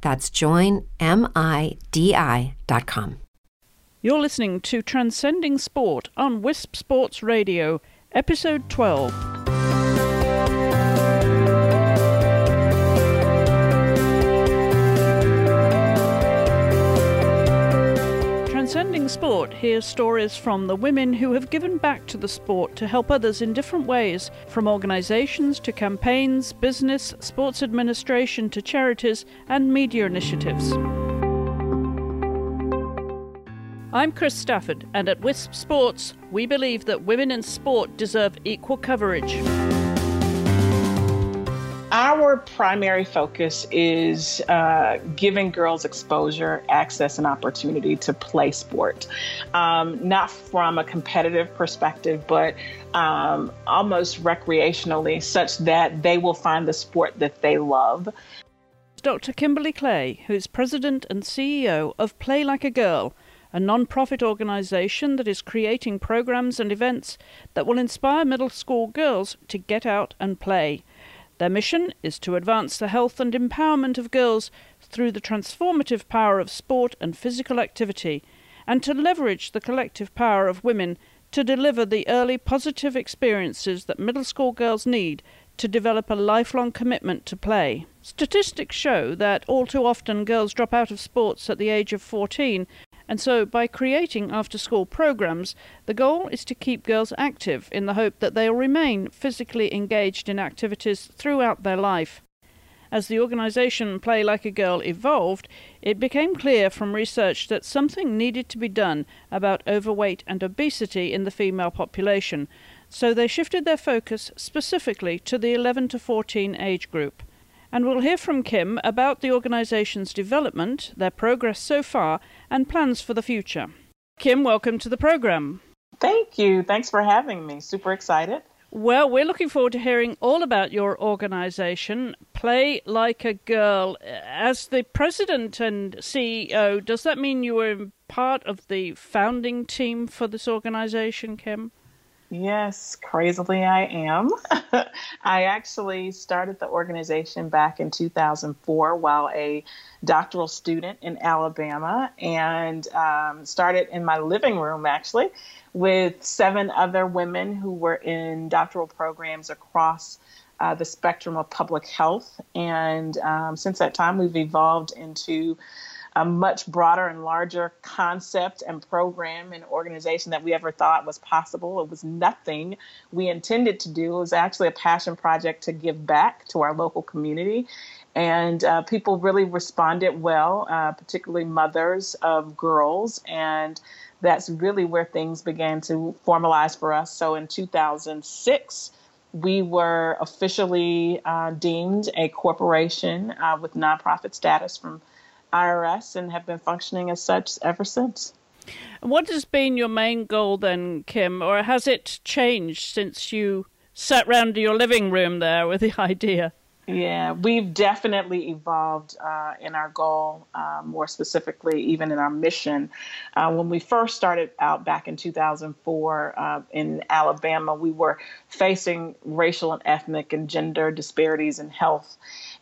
That's joinmidi.com. You're listening to Transcending Sport on Wisp Sports Radio, Episode 12. Transcending Sport hears stories from the women who have given back to the sport to help others in different ways, from organisations to campaigns, business, sports administration to charities and media initiatives. I'm Chris Stafford, and at Wisp Sports, we believe that women in sport deserve equal coverage. Our primary focus is uh, giving girls exposure, access, and opportunity to play sport. Um, not from a competitive perspective, but um, almost recreationally, such that they will find the sport that they love. Dr. Kimberly Clay, who is president and CEO of Play Like a Girl, a non profit organisation that is creating programs and events that will inspire middle school girls to get out and play. Their mission is to advance the health and empowerment of girls through the transformative power of sport and physical activity, and to leverage the collective power of women to deliver the early positive experiences that middle school girls need to develop a lifelong commitment to play. Statistics show that all too often girls drop out of sports at the age of 14 and so, by creating after school programs, the goal is to keep girls active in the hope that they'll remain physically engaged in activities throughout their life. As the organisation Play Like a Girl evolved, it became clear from research that something needed to be done about overweight and obesity in the female population, so they shifted their focus specifically to the 11 to 14 age group and we'll hear from Kim about the organisation's development, their progress so far, and plans for the future. Kim, welcome to the programme. Thank you. Thanks for having me. Super excited. Well, we're looking forward to hearing all about your organisation, Play Like a Girl. As the president and CEO, does that mean you were part of the founding team for this organisation, Kim? Yes, crazily I am. I actually started the organization back in 2004 while a doctoral student in Alabama and um, started in my living room actually with seven other women who were in doctoral programs across uh, the spectrum of public health. And um, since that time, we've evolved into a much broader and larger concept and program and organization that we ever thought was possible. It was nothing we intended to do. It was actually a passion project to give back to our local community. And uh, people really responded well, uh, particularly mothers of girls. And that's really where things began to formalize for us. So in 2006, we were officially uh, deemed a corporation uh, with nonprofit status from IRS and have been functioning as such ever since. What has been your main goal then, Kim, or has it changed since you sat round your living room there with the idea? Yeah, we've definitely evolved uh, in our goal, uh, more specifically, even in our mission. Uh, when we first started out back in 2004 uh, in Alabama, we were facing racial and ethnic and gender disparities in health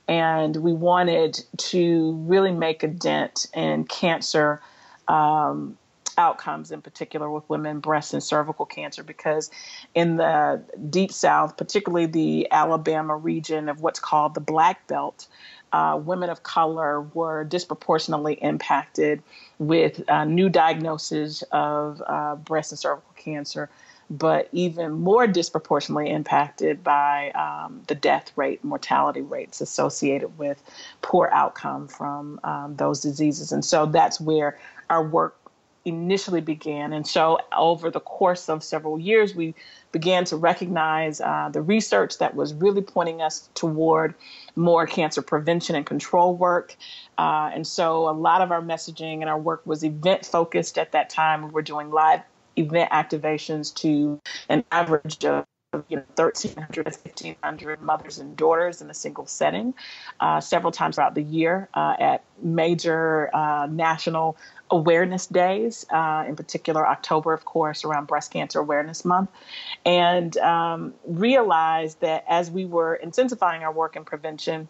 and we wanted to really make a dent in cancer um, outcomes, in particular with women, breast and cervical cancer, because in the deep south, particularly the Alabama region of what's called the Black Belt, uh, women of color were disproportionately impacted with uh, new diagnoses of uh, breast and cervical cancer, but even more disproportionately impacted by um, the death rate, mortality rates associated with poor outcome from um, those diseases. And so that's where our work initially began. And so, over the course of several years, we began to recognize uh, the research that was really pointing us toward more cancer prevention and control work. Uh, and so, a lot of our messaging and our work was event focused at that time. We were doing live event activations to an average of you know 1300 to 1500 mothers and daughters in a single setting uh, several times throughout the year uh, at major uh, national awareness days uh, in particular october of course around breast cancer awareness month. And um, realized that as we were intensifying our work in prevention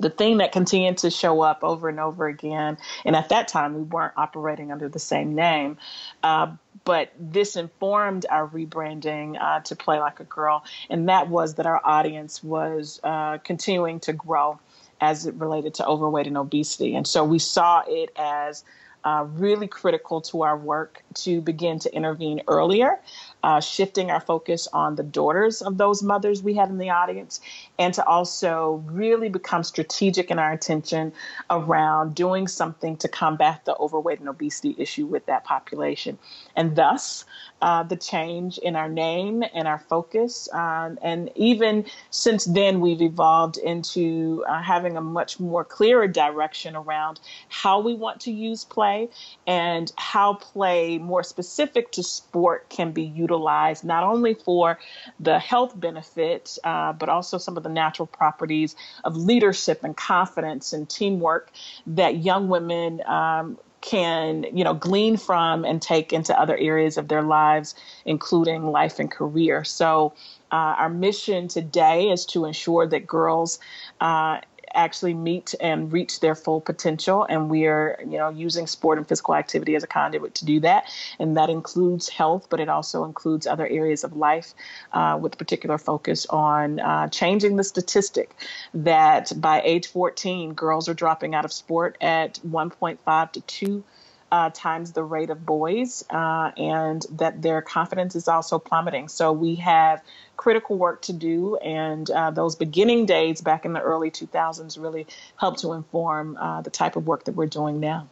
the thing that continued to show up over and over again, and at that time we weren't operating under the same name, uh, but this informed our rebranding uh, to Play Like a Girl, and that was that our audience was uh, continuing to grow as it related to overweight and obesity. And so we saw it as uh, really critical to our work to begin to intervene earlier, uh, shifting our focus on the daughters of those mothers we had in the audience, and to also really become strategic in our attention around doing something to combat the overweight and obesity issue with that population. And thus, uh, the change in our name and our focus. Um, and even since then, we've evolved into uh, having a much more clearer direction around how we want to use play and how play, more specific to sport, can be utilized not only for the health benefit, uh, but also some of the natural properties of leadership and confidence and teamwork that young women um, can you know glean from and take into other areas of their lives including life and career. So uh, our mission today is to ensure that girls uh, actually meet and reach their full potential. And we are, you know, using sport and physical activity as a conduit to do that. And that includes health, but it also includes other areas of life uh, with particular focus on uh, changing the statistic that by age 14, girls are dropping out of sport at 1.5 to 2 uh, times the rate of boys, uh, and that their confidence is also plummeting. So we have critical work to do, and uh, those beginning days back in the early 2000s really helped to inform uh, the type of work that we're doing now.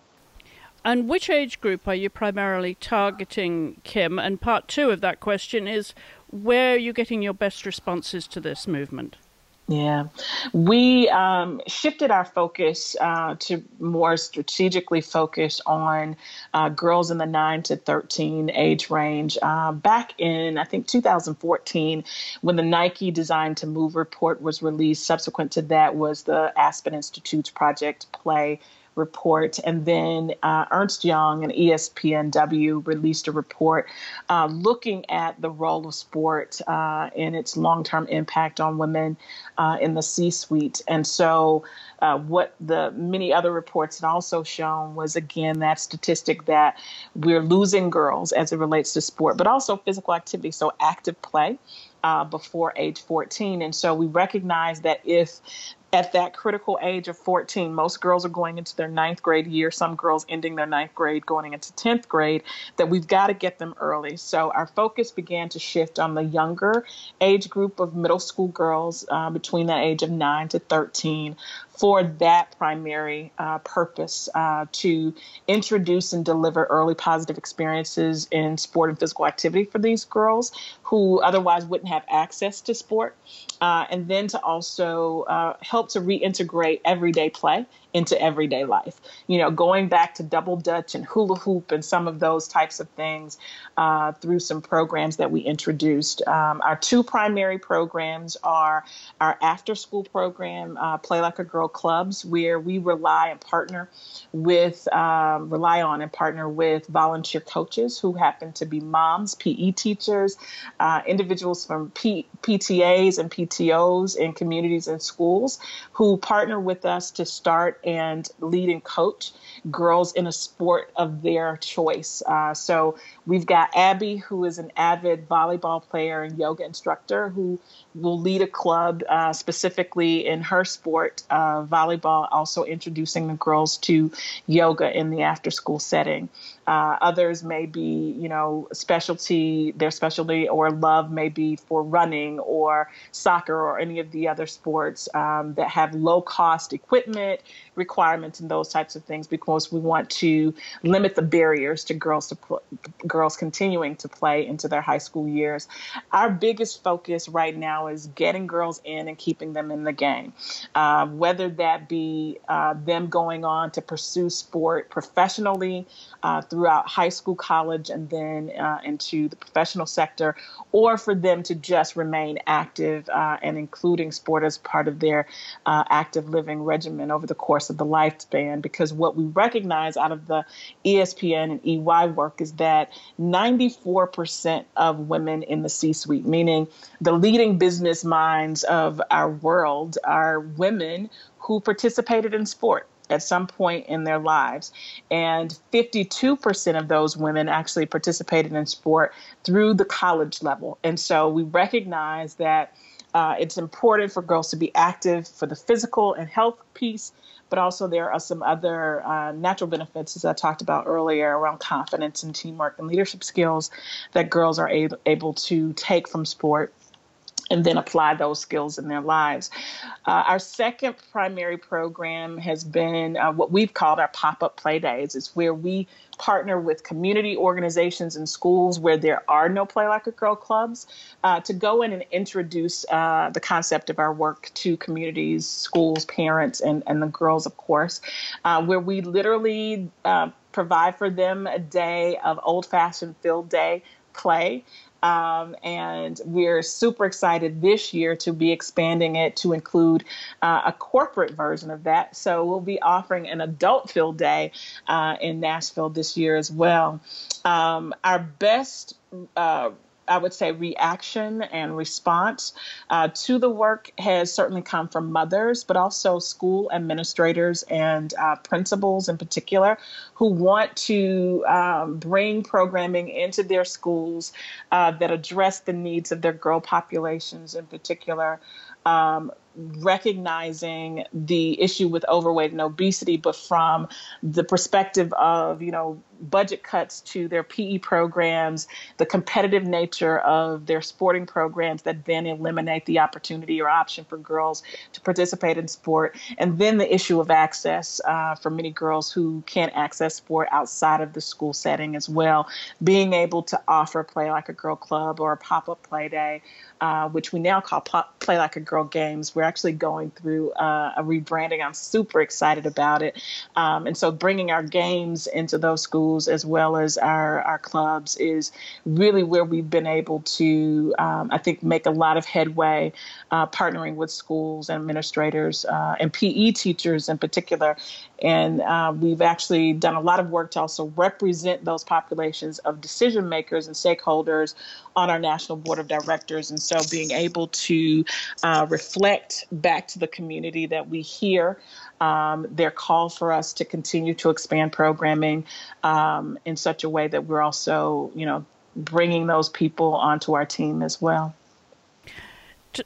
And which age group are you primarily targeting, Kim? And part two of that question is where are you getting your best responses to this movement? Yeah, we um, shifted our focus uh, to more strategically focus on uh, girls in the 9 to 13 age range. Uh, back in, I think, 2014, when the Nike Design to Move report was released, subsequent to that was the Aspen Institute's Project Play report. And then uh, Ernst Young and ESPNW released a report uh, looking at the role of sport uh, and its long term impact on women uh, in the C suite. And so, uh, what the many other reports had also shown was again that statistic that we're losing girls as it relates to sport, but also physical activity, so active play. Uh, before age 14. And so we recognize that if at that critical age of 14, most girls are going into their ninth grade year, some girls ending their ninth grade, going into 10th grade, that we've got to get them early. So our focus began to shift on the younger age group of middle school girls uh, between that age of 9 to 13 for that primary uh, purpose uh, to introduce and deliver early positive experiences in sport and physical activity for these girls who otherwise wouldn't have access to sport, uh, and then to also uh, help to reintegrate everyday play into everyday life. You know, going back to double dutch and hula hoop and some of those types of things uh, through some programs that we introduced. Um, our two primary programs are our after school program, uh, Play Like a Girl Clubs, where we rely and partner with, um, rely on and partner with volunteer coaches who happen to be moms, PE teachers, uh, individuals from P- PTAs and PTOs in communities and schools who partner with us to start and lead and coach girls in a sport of their choice. Uh, so we've got Abby, who is an avid volleyball player and yoga instructor, who will lead a club uh, specifically in her sport, uh, volleyball, also introducing the girls to yoga in the after school setting. Uh, others may be, you know, specialty, their specialty or love may be for running or soccer or any of the other sports um, that have low cost equipment requirements and those types of things because we want to limit the barriers to girls to pl- girls continuing to play into their high school years. Our biggest focus right now is getting girls in and keeping them in the game, uh, whether that be uh, them going on to pursue sport professionally uh, throughout high school, college, and then uh, into the professional sector, or for them to just remain active uh, and including sport as part of their uh, active living regimen over the course of the lifespan. Because what we recognize out of the ESPN and EY work is that 94% of women in the C suite, meaning the leading business minds of our world, are women who participated in sport at some point in their lives. And 52% of those women actually participated in sport through the college level. And so we recognize that uh, it's important for girls to be active for the physical and health piece, but also there are some other uh, natural benefits, as I talked about earlier, around confidence and teamwork and leadership skills that girls are able, able to take from sport and then apply those skills in their lives. Uh, our second primary program has been uh, what we've called our pop up play days. It's where we partner with community organizations and schools where there are no Play Like a Girl clubs uh, to go in and introduce uh, the concept of our work to communities, schools, parents, and, and the girls, of course, uh, where we literally uh, provide for them a day of old fashioned field day play um, and we're super excited this year to be expanding it to include uh, a corporate version of that. So we'll be offering an adult field day uh, in Nashville this year as well. Um, our best uh, I would say, reaction and response uh, to the work has certainly come from mothers, but also school administrators and uh, principals in particular who want to um, bring programming into their schools uh, that address the needs of their girl populations in particular. Um, recognizing the issue with overweight and obesity, but from the perspective of, you know, budget cuts to their PE programs, the competitive nature of their sporting programs that then eliminate the opportunity or option for girls to participate in sport, and then the issue of access uh, for many girls who can't access sport outside of the school setting as well. Being able to offer Play Like a Girl Club or a pop up play day, uh, which we now call Play Like a Girl Games. We're actually going through uh, a rebranding. I'm super excited about it. Um, and so bringing our games into those schools schools as well as our, our clubs is really where we've been able to, um, I think, make a lot of headway uh, partnering with schools and administrators uh, and PE teachers in particular. And uh, we've actually done a lot of work to also represent those populations of decision makers and stakeholders on our national board of directors. And so being able to uh, reflect back to the community that we hear um, their call for us to continue to expand programming um, in such a way that we're also, you know, bringing those people onto our team as well.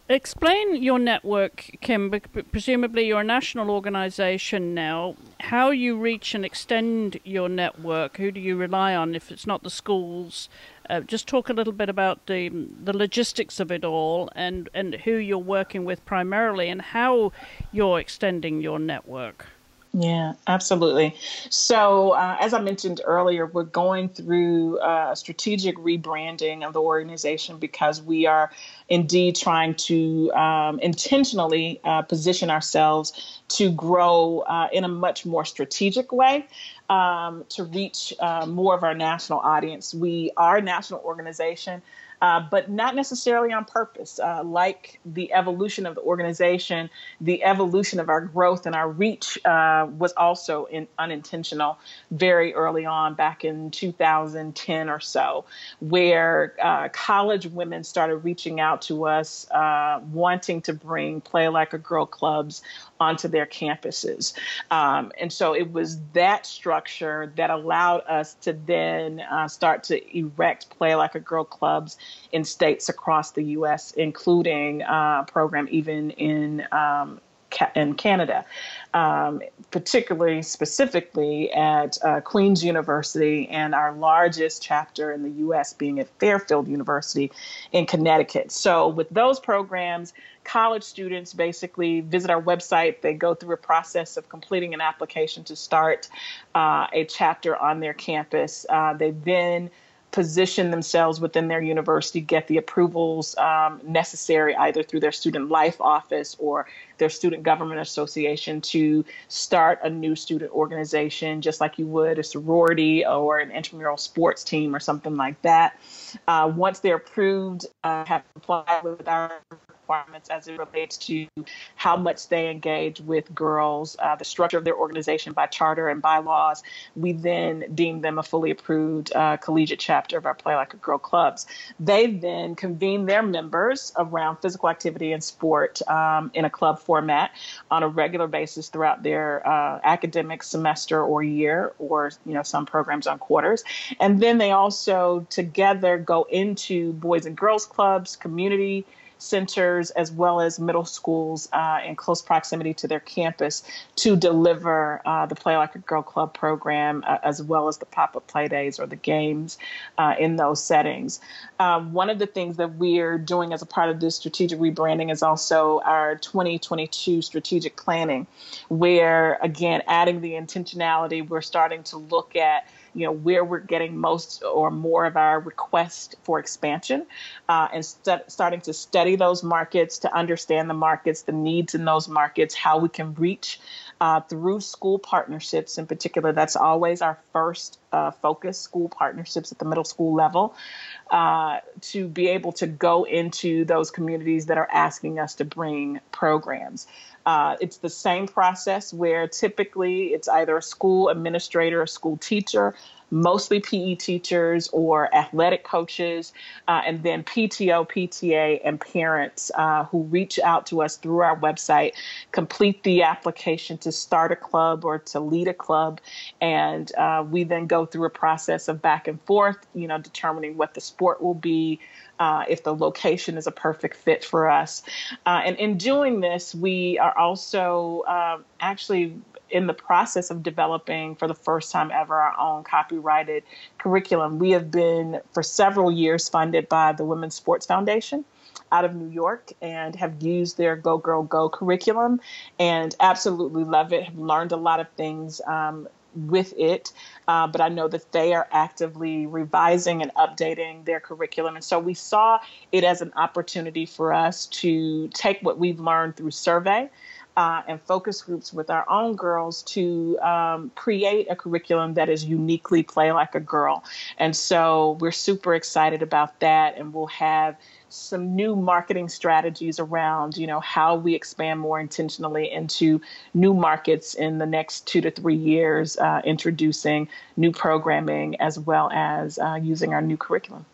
Explain your network, Kim. Presumably, you're a national organization now. How you reach and extend your network? Who do you rely on if it's not the schools? Uh, just talk a little bit about the the logistics of it all and, and who you're working with primarily and how you're extending your network. Yeah, absolutely. So, uh, as I mentioned earlier, we're going through uh, a strategic rebranding of the organization because we are indeed trying to um, intentionally uh, position ourselves to grow uh, in a much more strategic way um, to reach uh, more of our national audience. We are a national organization uh, but not necessarily on purpose. Uh, like the evolution of the organization, the evolution of our growth and our reach uh, was also in, unintentional very early on, back in 2010 or so, where uh, college women started reaching out to us, uh, wanting to bring Play Like a Girl clubs onto their campuses. Um, and so it was that structure that allowed us to then start to erect Play Like a Girl clubs in states across the U.S., including uh, program even in um, in Canada, um, particularly specifically at uh, Queen's University and our largest chapter in the U.S. being at Fairfield University in Connecticut. So, with those programs, college students basically visit our website. They go through a process of completing an application to start uh, a chapter on their campus. Uh, they then position themselves within their university, get the approvals um, necessary either through their student life office or their student government association to start a new student organization, just like you would a sorority or an intramural sports team or something like that. Uh, once they're approved, uh, have complied with our requirements as it relates to how much they engage with girls, uh, the structure of their organization by charter and bylaws. We then deem them a fully approved uh, collegiate chapter of our Play Like a Girl clubs. They then convene their members around physical activity and sport um, in a club format on a regular basis throughout their uh, academic semester or year, or you know some programs on quarters. And then they also together go into boys and girls clubs, community centers as well as middle schools uh, in close proximity to their campus to deliver uh, the Play Like a Girl Club program uh, as well as the pop up play days or the games uh, in those settings. Um, one of the things that we're doing as a part of this strategic rebranding is also our 2022 strategic planning, where again, adding the intentionality, we're starting to look at you know where we're getting most or more of our requests for expansion uh, and st- starting to study those markets to understand the markets the needs in those markets how we can reach uh, through school partnerships in particular that's always our first uh, focus school partnerships at the middle school level uh, to be able to go into those communities that are asking us to bring programs. Uh, it's the same process where typically it's either a school administrator, a school teacher, mostly PE teachers or athletic coaches, uh, and then PTO, PTA, and parents uh, who reach out to us through our website, complete the application to start a club or to lead a club, and uh, we then go through a process of back and forth, you know, determining what the sport will be uh, if the location is a perfect fit for us. Uh, and in doing this, we are also uh, actually in the process of developing for the first time ever our own copyrighted curriculum. We have been for several years funded by the Women's Sports Foundation out of New York and have used their Go Girl Go curriculum and absolutely love it. Have learned a lot of things um, with it, uh, but I know that they are actively revising and updating their curriculum. And so we saw it as an opportunity for us to take what we've learned through survey. Uh, and focus groups with our own girls to um, create a curriculum that is uniquely play like a girl. And so we're super excited about that, and we'll have some new marketing strategies around, you know, how we expand more intentionally into new markets in the next two to three years, uh, introducing new programming as well as uh, using our new curriculum.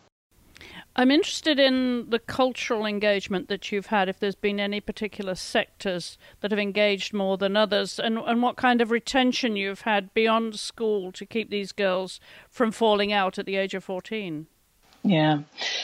I'm interested in the cultural engagement that you've had, if there's been any particular sectors that have engaged more than others, and, and what kind of retention you've had beyond school to keep these girls from falling out at the age of 14. Yeah.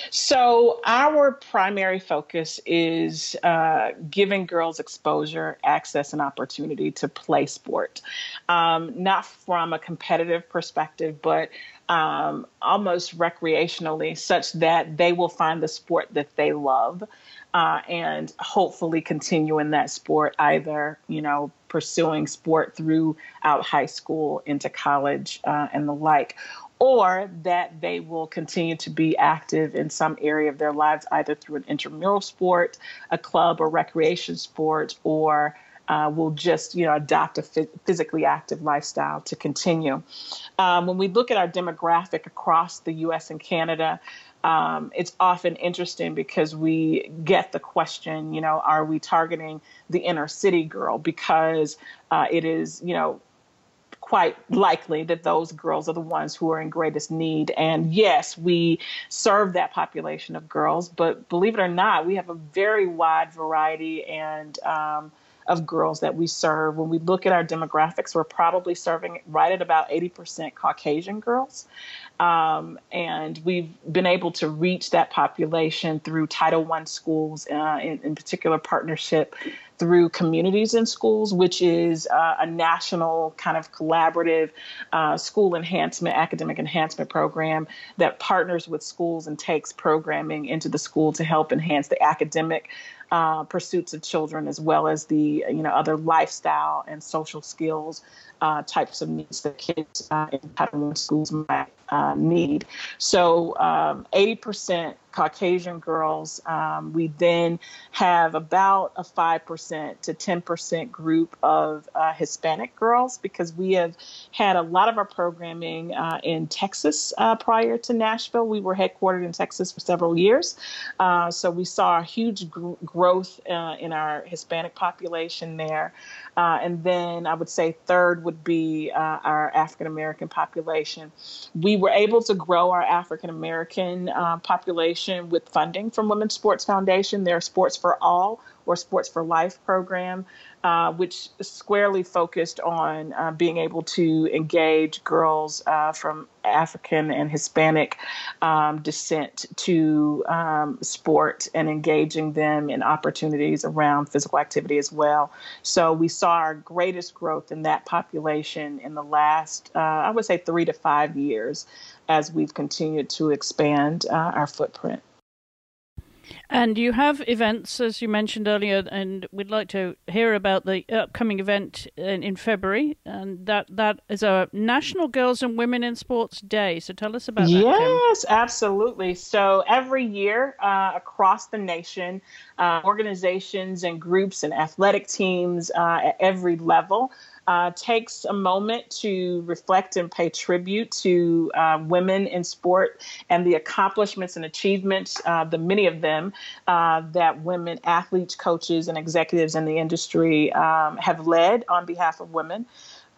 So our primary focus is uh, giving girls exposure, access, and opportunity to play sport, um, not from a competitive perspective, but um, almost recreationally, such that they will find the sport that they love. Uh, and hopefully continue in that sport, either, you know, pursuing sport throughout high school into college uh, and the like, or that they will continue to be active in some area of their lives, either through an intramural sport, a club or recreation sport, or uh, will just you know adopt a physically active lifestyle to continue. Um, when we look at our demographic across the U.S. and Canada, um, it's often interesting because we get the question, you know, are we targeting the inner city girl because uh, it is, you know, quite likely that those girls are the ones who are in greatest need. And yes, we serve that population of girls, but believe it or not, we have a very wide variety and um, of girls that we serve. When we look at our demographics, we're probably serving right at about 80% Caucasian girls. Um, and we've been able to reach that population through Title I schools, uh, in, in, particular partnership through communities in schools, which is uh, a national kind of collaborative uh, school enhancement, academic enhancement program that partners with schools and takes programming into the school to help enhance the academic uh, pursuits of children as well as the you know other lifestyle and social skills uh, types of needs that kids uh, in Title schools might uh, need. So um, 80% Caucasian girls. Um, we then have about a 5% to 10% group of uh, Hispanic girls because we have had a lot of our programming uh, in Texas uh, prior to Nashville. We were headquartered in Texas for several years. Uh, so we saw a huge gr- growth uh, in our Hispanic population there. Uh, and then I would say third would be our African American population. We were able to grow our African American population with funding from Women's Sports Foundation, their Sports for All or Sports for Life program, uh, which squarely focused on uh, being able to engage girls uh, from African and Hispanic um, descent to um, sport and engaging them in opportunities around physical activity as well. So we saw our greatest growth in that population in the last, uh, I would say, three to five years as we've continued to expand uh, our footprint. And you have events, as you mentioned earlier, and we'd like to hear about the upcoming event in, in, February, and that that is a National Girls and Women in Sports Day. So tell us about that. Yes, absolutely. So every year uh, across the nation, uh, organizations and groups and athletic teams uh, at every level uh, takes a moment to reflect and pay tribute to uh, women in sport and the accomplishments and achievements, uh, the many of them uh, that women athletes, coaches, and executives in the industry um, have led on behalf of women.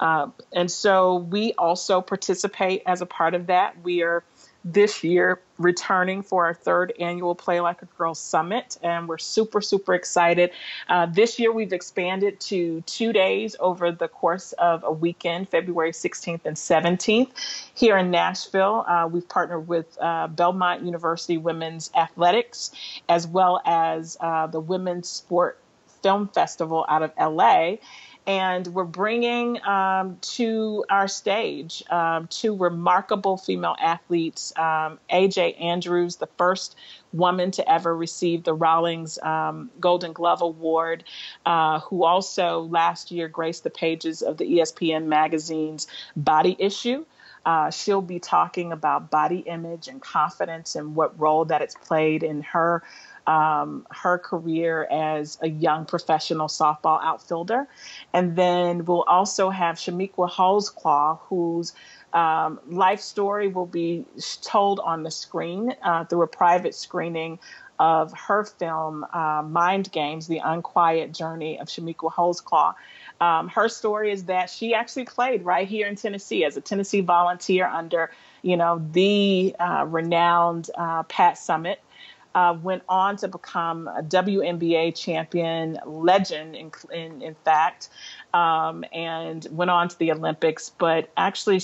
Uh, and so we also participate as a part of that. We are this year returning for our third annual Play Like a Girl Summit, and we're super, super excited. Uh, this year, we've expanded to two days over the course of a weekend, February 16th and 17th, here in Nashville. Uh, we've partnered with uh, Belmont University Women's Athletics, as well as uh, the Women's Sport Film Festival out of LA and we're bringing um, to our stage um, two remarkable female athletes um, AJ Andrews, the first woman to ever receive the Rawlings um, Golden Glove Award, uh, who also last year graced the pages of the ESPN magazine's Body Issue. Uh, she'll be talking about body image and confidence and what role that it's played in her um, her career as a young professional softball outfielder. And then we'll also have Chamique Holdsclaw, whose um, life story will be told on the screen uh, through a private screening of her film, uh, Mind Games The Unquiet Journey of Chamique Holdsclaw. Um, her story is that she actually played right here in Tennessee as a Tennessee volunteer under, you know, the uh, renowned uh, Pat Summitt uh, went on to become a WNBA champion, legend in, in, in fact, um, and went on to the Olympics, but actually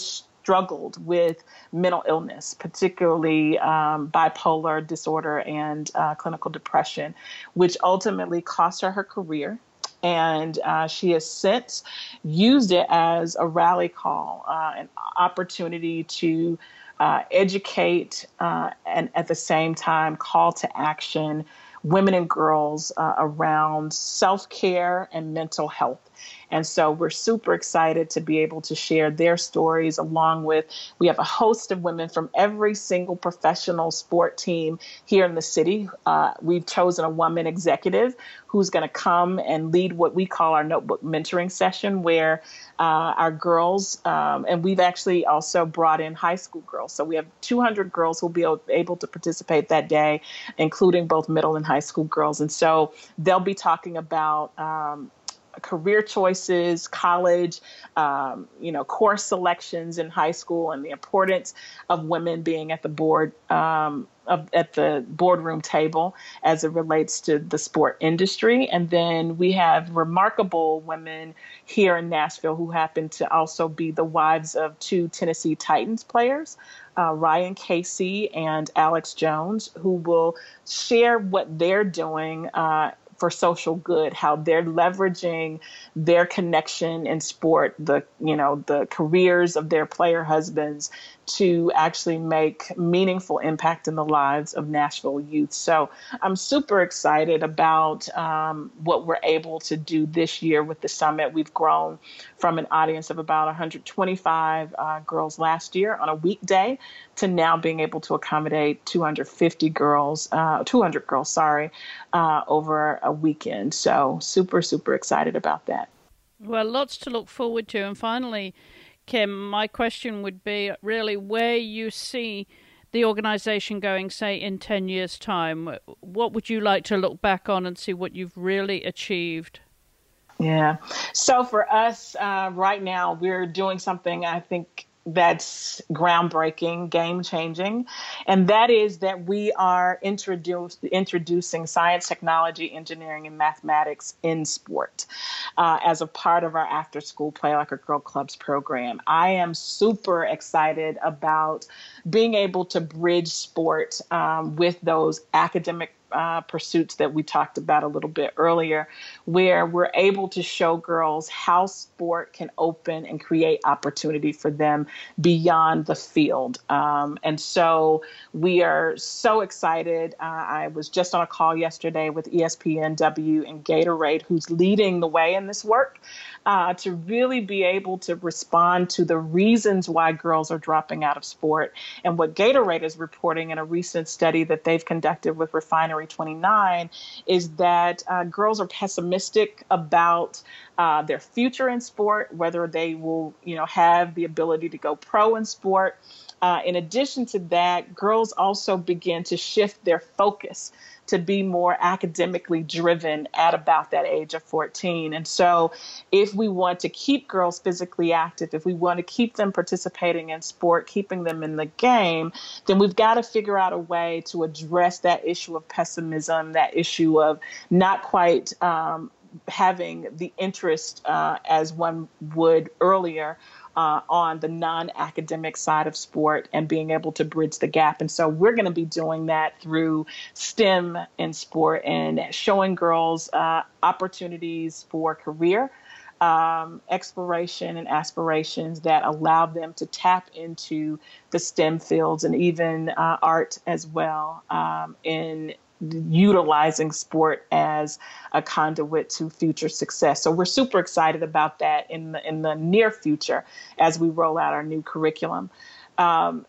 struggled with mental illness, particularly um, bipolar disorder and uh, clinical depression, which ultimately cost her her career. And uh, she has since used it as a rally call, uh, an opportunity to uh, educate, uh, and at the same time call to action women and girls uh, around self care and mental health. And so we're super excited to be able to share their stories along with, we have a host of women from every single professional sport team here in the city. Uh, we've chosen a woman executive who's going to come and lead what we call our notebook mentoring session, where uh, our girls, um, and we've actually also brought in high school girls. So we have 200 girls who'll be able to participate that day, including both middle and high school girls. And so they'll be talking about um, career choices, college, um, you know, course selections in high school, and the importance of women being at the board um, of, at the boardroom table as it relates to the sport industry. And then we have remarkable women here in Nashville who happen to also be the wives of two Tennessee Titans players. Uh, Ryan Casey and Alex Jones, who will share what they're doing uh, for social good, how they're leveraging their connection in sport, the you know the careers of their player husbands to actually make meaningful impact in the lives of Nashville youth. So I'm super excited about um, what we're able to do this year with the summit. We've grown from an audience of about 125 uh, girls last year on a weekday to now being able to accommodate 250 girls, uh, 200 girls, sorry, uh, over a weekend. So super, super excited about that. Well, lots to look forward to. And finally, Kim, my question would be really where you see the organization going, say, in 10 years' time. What would you like to look back on and see what you've really achieved? Yeah. So for us uh, right now, we're doing something I think that's groundbreaking, game changing, and that is that we are introducing science, technology, engineering, and mathematics in sport uh, as a part of our after school Play Like a Girl Clubs program. I am super excited about being able to bridge sport um, with those academic uh, pursuits that we talked about a little bit earlier, where we're able to show girls how sport can open and create opportunity for them beyond the field. Um, and so we are so excited. Uh, I was just on a call yesterday with ESPNW and Gatorade, who's leading the way in this work uh, to really be able to respond to the reasons why girls are dropping out of sport. And what Gatorade is reporting in a recent study that they've conducted with Refinery 29 is that uh, girls are pessimistic about uh, their future in sport, whether they will, you know, have the ability to go pro in sport. Uh, in addition to that, girls also begin to shift their focus to be more academically driven at about that age of 14. And so, if we want to keep girls physically active, if we want to keep them participating in sport, keeping them in the game, then we've got to figure out a way to address that issue of pessimism, that issue of not quite um, having the interest uh, as one would earlier uh, on the non academic side of sport and being able to bridge the gap. And so we're going to be doing that through STEM in sport and showing girls uh, opportunities for career. Um, exploration and aspirations that allow them to tap into the STEM fields and even uh, art as well um, in utilizing sport as a conduit to future success. So we're super excited about that in the in the near future as we roll out our new curriculum. Um,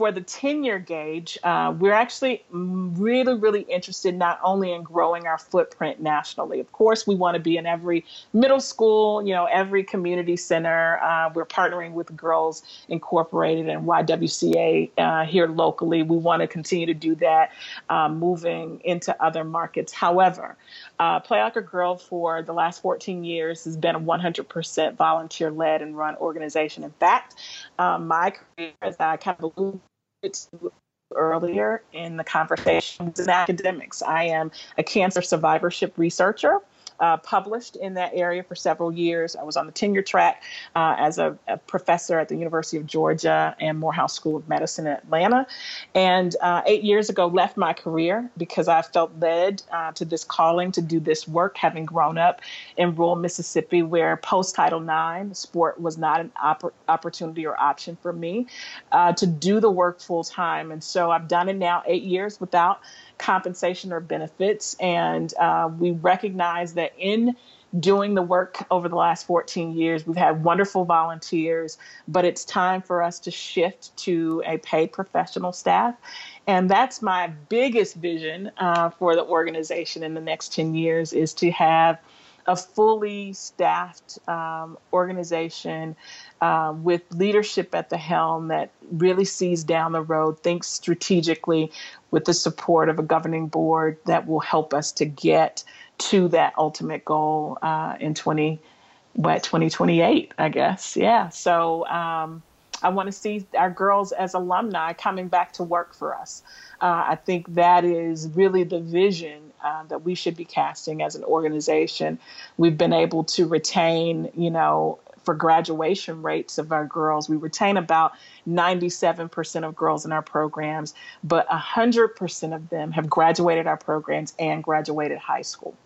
for the tenure gauge, uh, we're actually really, really interested not only in growing our footprint nationally. Of course, we want to be in every middle school, you know, every community center. Uh, we're partnering with Girls Incorporated and YWCA uh, here locally. We want to continue to do that, uh, moving into other markets. However, uh, Play Like a Girl for the last 14 years has been a 100% volunteer led and run organization. In fact, um, my career, as I kind of alluded to earlier in the conversation, in academics. I am a cancer survivorship researcher uh, published in that area for several years. I was on the tenure track uh, as a, a, professor at the University of Georgia and Morehouse School of Medicine in Atlanta. And uh, eight years ago, left my career because I felt led uh, to this calling to do this work, having grown up in rural Mississippi where post Title IX sport was not an opp- opportunity or option for me uh, to do the work full time. And so I've done it now eight years without compensation or benefits. And uh, we recognize that in doing the work over the last 14 years, we've had wonderful volunteers, but it's time for us to shift to a paid professional staff. And that's my biggest vision uh, for the organization in the next 10 years is to have a fully staffed um, organization uh, with leadership at the helm that really sees down the road, thinks strategically with the support of a governing board that will help us to get to that ultimate goal uh, in 20 what 2028 i guess. Yeah so um, i want to see our girls as alumni coming back to work for us uh, i think that is really the vision uh, that we should be casting as an organization we've been able to retain you know for graduation rates of our girls. We retain about 97% of girls in our programs, but 100% of them have graduated our programs and graduated high school.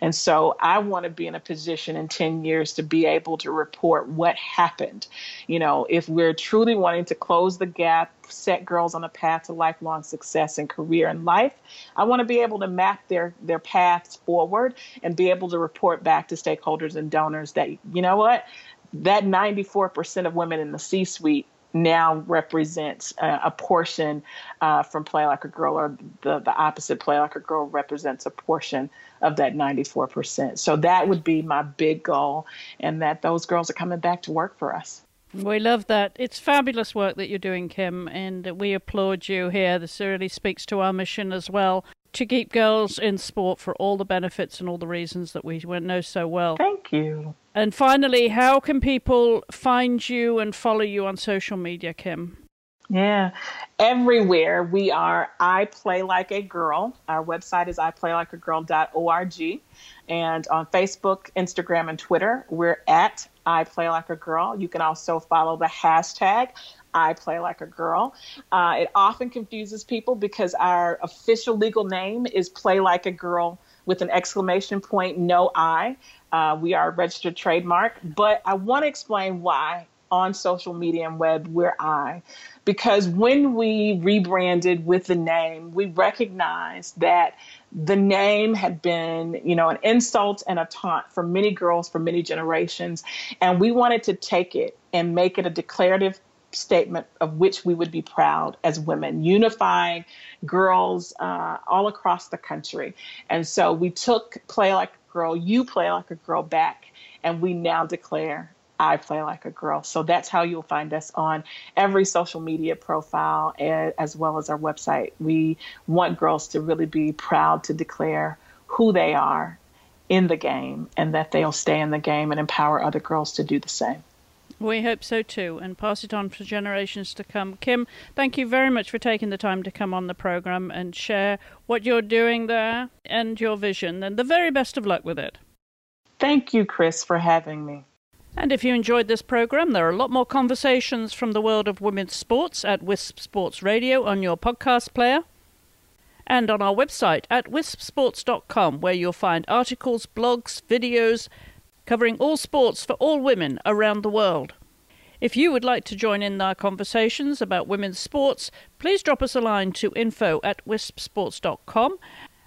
And so I want to be in a position in 10 years to be able to report what happened. You know, if we're truly wanting to close the gap, set girls on a path to lifelong success and career in life, I want to be able to map their their paths forward and be able to report back to stakeholders and donors that you know what, that 94% of women in the C suite now represents a, a portion uh, from Play Like a Girl, or the, the opposite, Play Like a Girl represents a portion of that 94%. So that would be my big goal, and that those girls are coming back to work for us. We love that. It's fabulous work that you're doing, Kim, and we applaud you here. This really speaks to our mission as well to keep girls in sport for all the benefits and all the reasons that we know so well. Thank you. And finally, how can people find you and follow you on social media, Kim? Yeah, everywhere we are. I play like a girl. Our website is iplaylikeagirl.org, and on Facebook, Instagram, and Twitter, we're at I play like a girl. You can also follow the hashtag I play like a girl. Uh, it often confuses people because our official legal name is play like a girl with an exclamation point, no I. Uh, we are a registered trademark, but I want to explain why on social media and web we're I. Because when we rebranded with the name, we recognized that the name had been, you know, an insult and a taunt for many girls for many generations. And we wanted to take it and make it a declarative statement of which we would be proud as women, unifying girls uh, all across the country. And so we took Play Like Girl, You Play Like a Girl back, and we now declare I play like a girl. So that's how you'll find us on every social media profile as well as our website. We want girls to really be proud to declare who they are in the game and that they'll stay in the game and empower other girls to do the same. We hope so too, and pass it on for generations to come. Kim, thank you very much for taking the time to come on the program and share what you're doing there and your vision, and the very best of luck with it. Thank you, Chris, for having me. And if you enjoyed this program, there are a lot more conversations from the world of women's sports at Wisp Sports Radio on your podcast player and on our website at wispsports.com, where you'll find articles, blogs, videos, covering all sports for all women around the world. If you would like to join in our conversations about women's sports, please drop us a line to info at wispsports.com.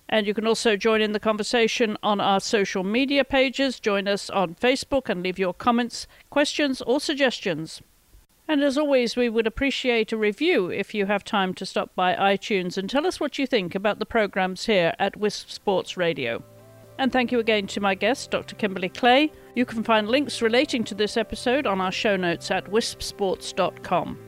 And you can also join in the conversation on our social media pages. Join us on Facebook and leave your comments, questions, or suggestions. And as always, we would appreciate a review if you have time to stop by iTunes and tell us what you think about the programs here at Wisp Sports Radio. And thank you again to my guest, Dr. Kimberly Clay. You can find links relating to this episode on our show notes at wispsports.com.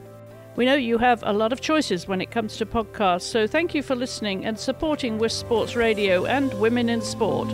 We know you have a lot of choices when it comes to podcasts, so thank you for listening and supporting Wisp Sports Radio and Women in Sport.